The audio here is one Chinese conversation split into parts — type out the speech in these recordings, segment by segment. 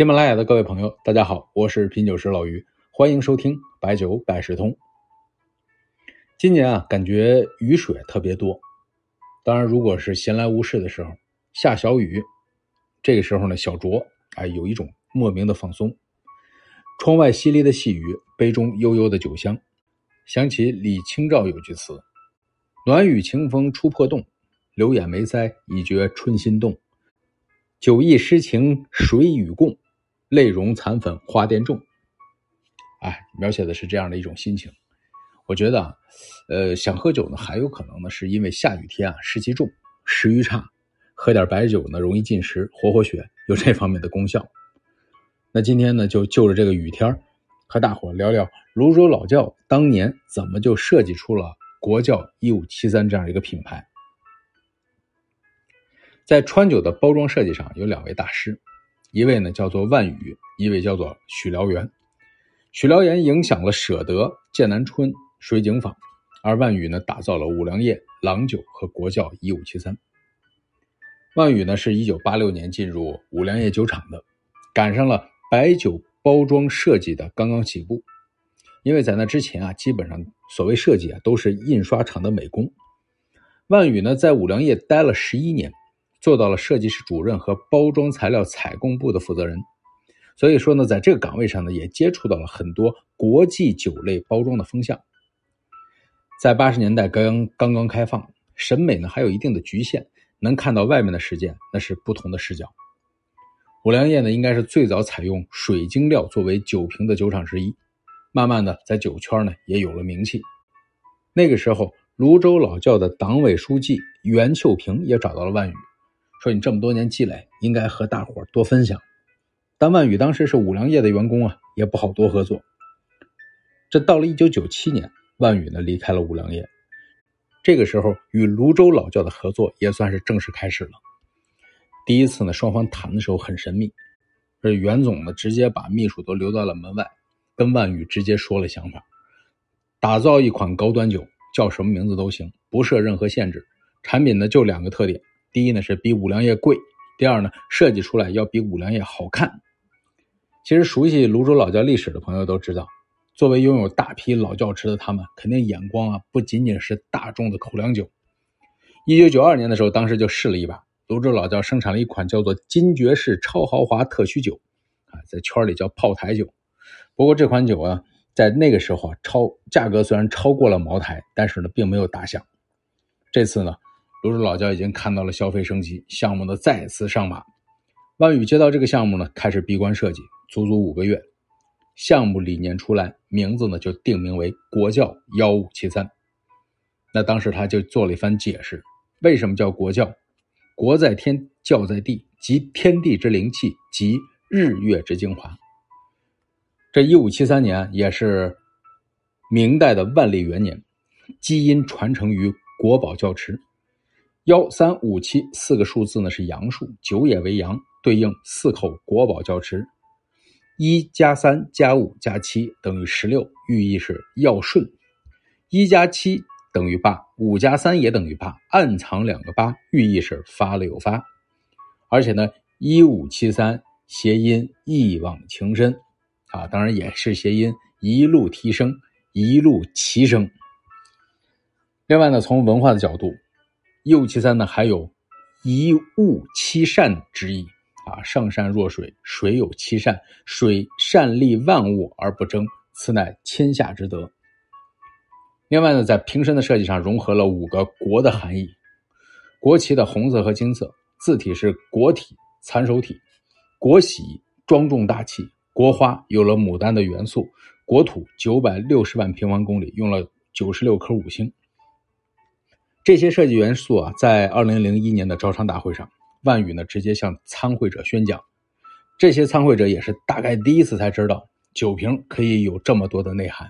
喜马拉雅的各位朋友，大家好，我是品酒师老于，欢迎收听白酒百事通。今年啊，感觉雨水特别多。当然，如果是闲来无事的时候，下小雨，这个时候呢，小酌，哎，有一种莫名的放松。窗外淅沥的细雨，杯中悠悠的酒香，想起李清照有句词：“暖雨清风初破洞，流眼眉腮已觉春心动。酒意诗情谁与共？”泪融残粉花钿重，哎，描写的是这样的一种心情。我觉得啊，呃，想喝酒呢，还有可能呢，是因为下雨天啊，湿气重，食欲差，喝点白酒呢，容易进食，活活血，有这方面的功效。那今天呢，就就着这个雨天和大伙聊聊泸州老窖当年怎么就设计出了国窖一五七三这样一个品牌。在川酒的包装设计上，有两位大师。一位呢叫做万宇，一位叫做许燎原。许燎原影响了舍得、剑南春、水井坊，而万宇呢打造了五粮液、郎酒和国窖一五七三。万宇呢是一九八六年进入五粮液酒厂的，赶上了白酒包装设计的刚刚起步。因为在那之前啊，基本上所谓设计啊都是印刷厂的美工。万宇呢在五粮液待了十一年。做到了设计师主任和包装材料采购部的负责人，所以说呢，在这个岗位上呢，也接触到了很多国际酒类包装的风向。在八十年代刚刚刚开放，审美呢还有一定的局限，能看到外面的世界，那是不同的视角。五粮液呢，应该是最早采用水晶料作为酒瓶的酒厂之一，慢慢的在酒圈呢也有了名气。那个时候，泸州老窖的党委书记袁秀平也找到了万宇。说你这么多年积累，应该和大伙多分享。但万宇当时是五粮液的员工啊，也不好多合作。这到了一九九七年，万宇呢离开了五粮液，这个时候与泸州老窖的合作也算是正式开始了。第一次呢，双方谈的时候很神秘，这袁总呢直接把秘书都留到了门外，跟万宇直接说了想法：打造一款高端酒，叫什么名字都行，不设任何限制。产品呢就两个特点。第一呢是比五粮液贵，第二呢设计出来要比五粮液好看。其实熟悉泸州老窖历史的朋友都知道，作为拥有大批老窖池的他们，肯定眼光啊不仅仅是大众的口粮酒。一九九二年的时候，当时就试了一把，泸州老窖生产了一款叫做金爵士超豪华特曲酒，啊，在圈里叫炮台酒。不过这款酒啊，在那个时候啊，超价格虽然超过了茅台，但是呢，并没有打响。这次呢。泸州老窖已经看到了消费升级，项目呢再次上马。万宇接到这个项目呢，开始闭关设计，足足五个月。项目理念出来，名字呢就定名为国窖幺五七三。那当时他就做了一番解释，为什么叫国窖？国在天，窖在地，集天地之灵气，集日月之精华。这一五七三年也是明代的万历元年，基因传承于国宝窖池。幺三五七四个数字呢是阳数，九也为阳，对应四口国宝窖池。一加三加五加七等于十六，寓意是要顺。一加七等于八，五加三也等于八，暗藏两个八，寓意是发了又发。而且呢，一五七三谐音一往情深，啊，当然也是谐音一路提升，一路齐升。另外呢，从文化的角度。一五七三呢，还有一物七善之意啊，上善若水，水有七善，水善利万物而不争，此乃天下之德。另外呢，在瓶身的设计上融合了五个国的含义，国旗的红色和金色，字体是国体残首体，国玺庄重大气，国花有了牡丹的元素，国土九百六十万平方公里用了九十六颗五星。这些设计元素啊，在二零零一年的招商大会上，万宇呢直接向参会者宣讲。这些参会者也是大概第一次才知道，酒瓶可以有这么多的内涵。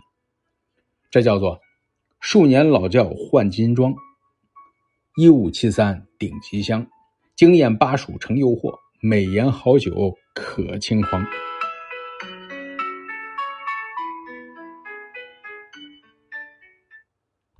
这叫做数年老窖换金装，一五七三顶级香，惊艳巴蜀成诱惑，美颜好酒可轻狂。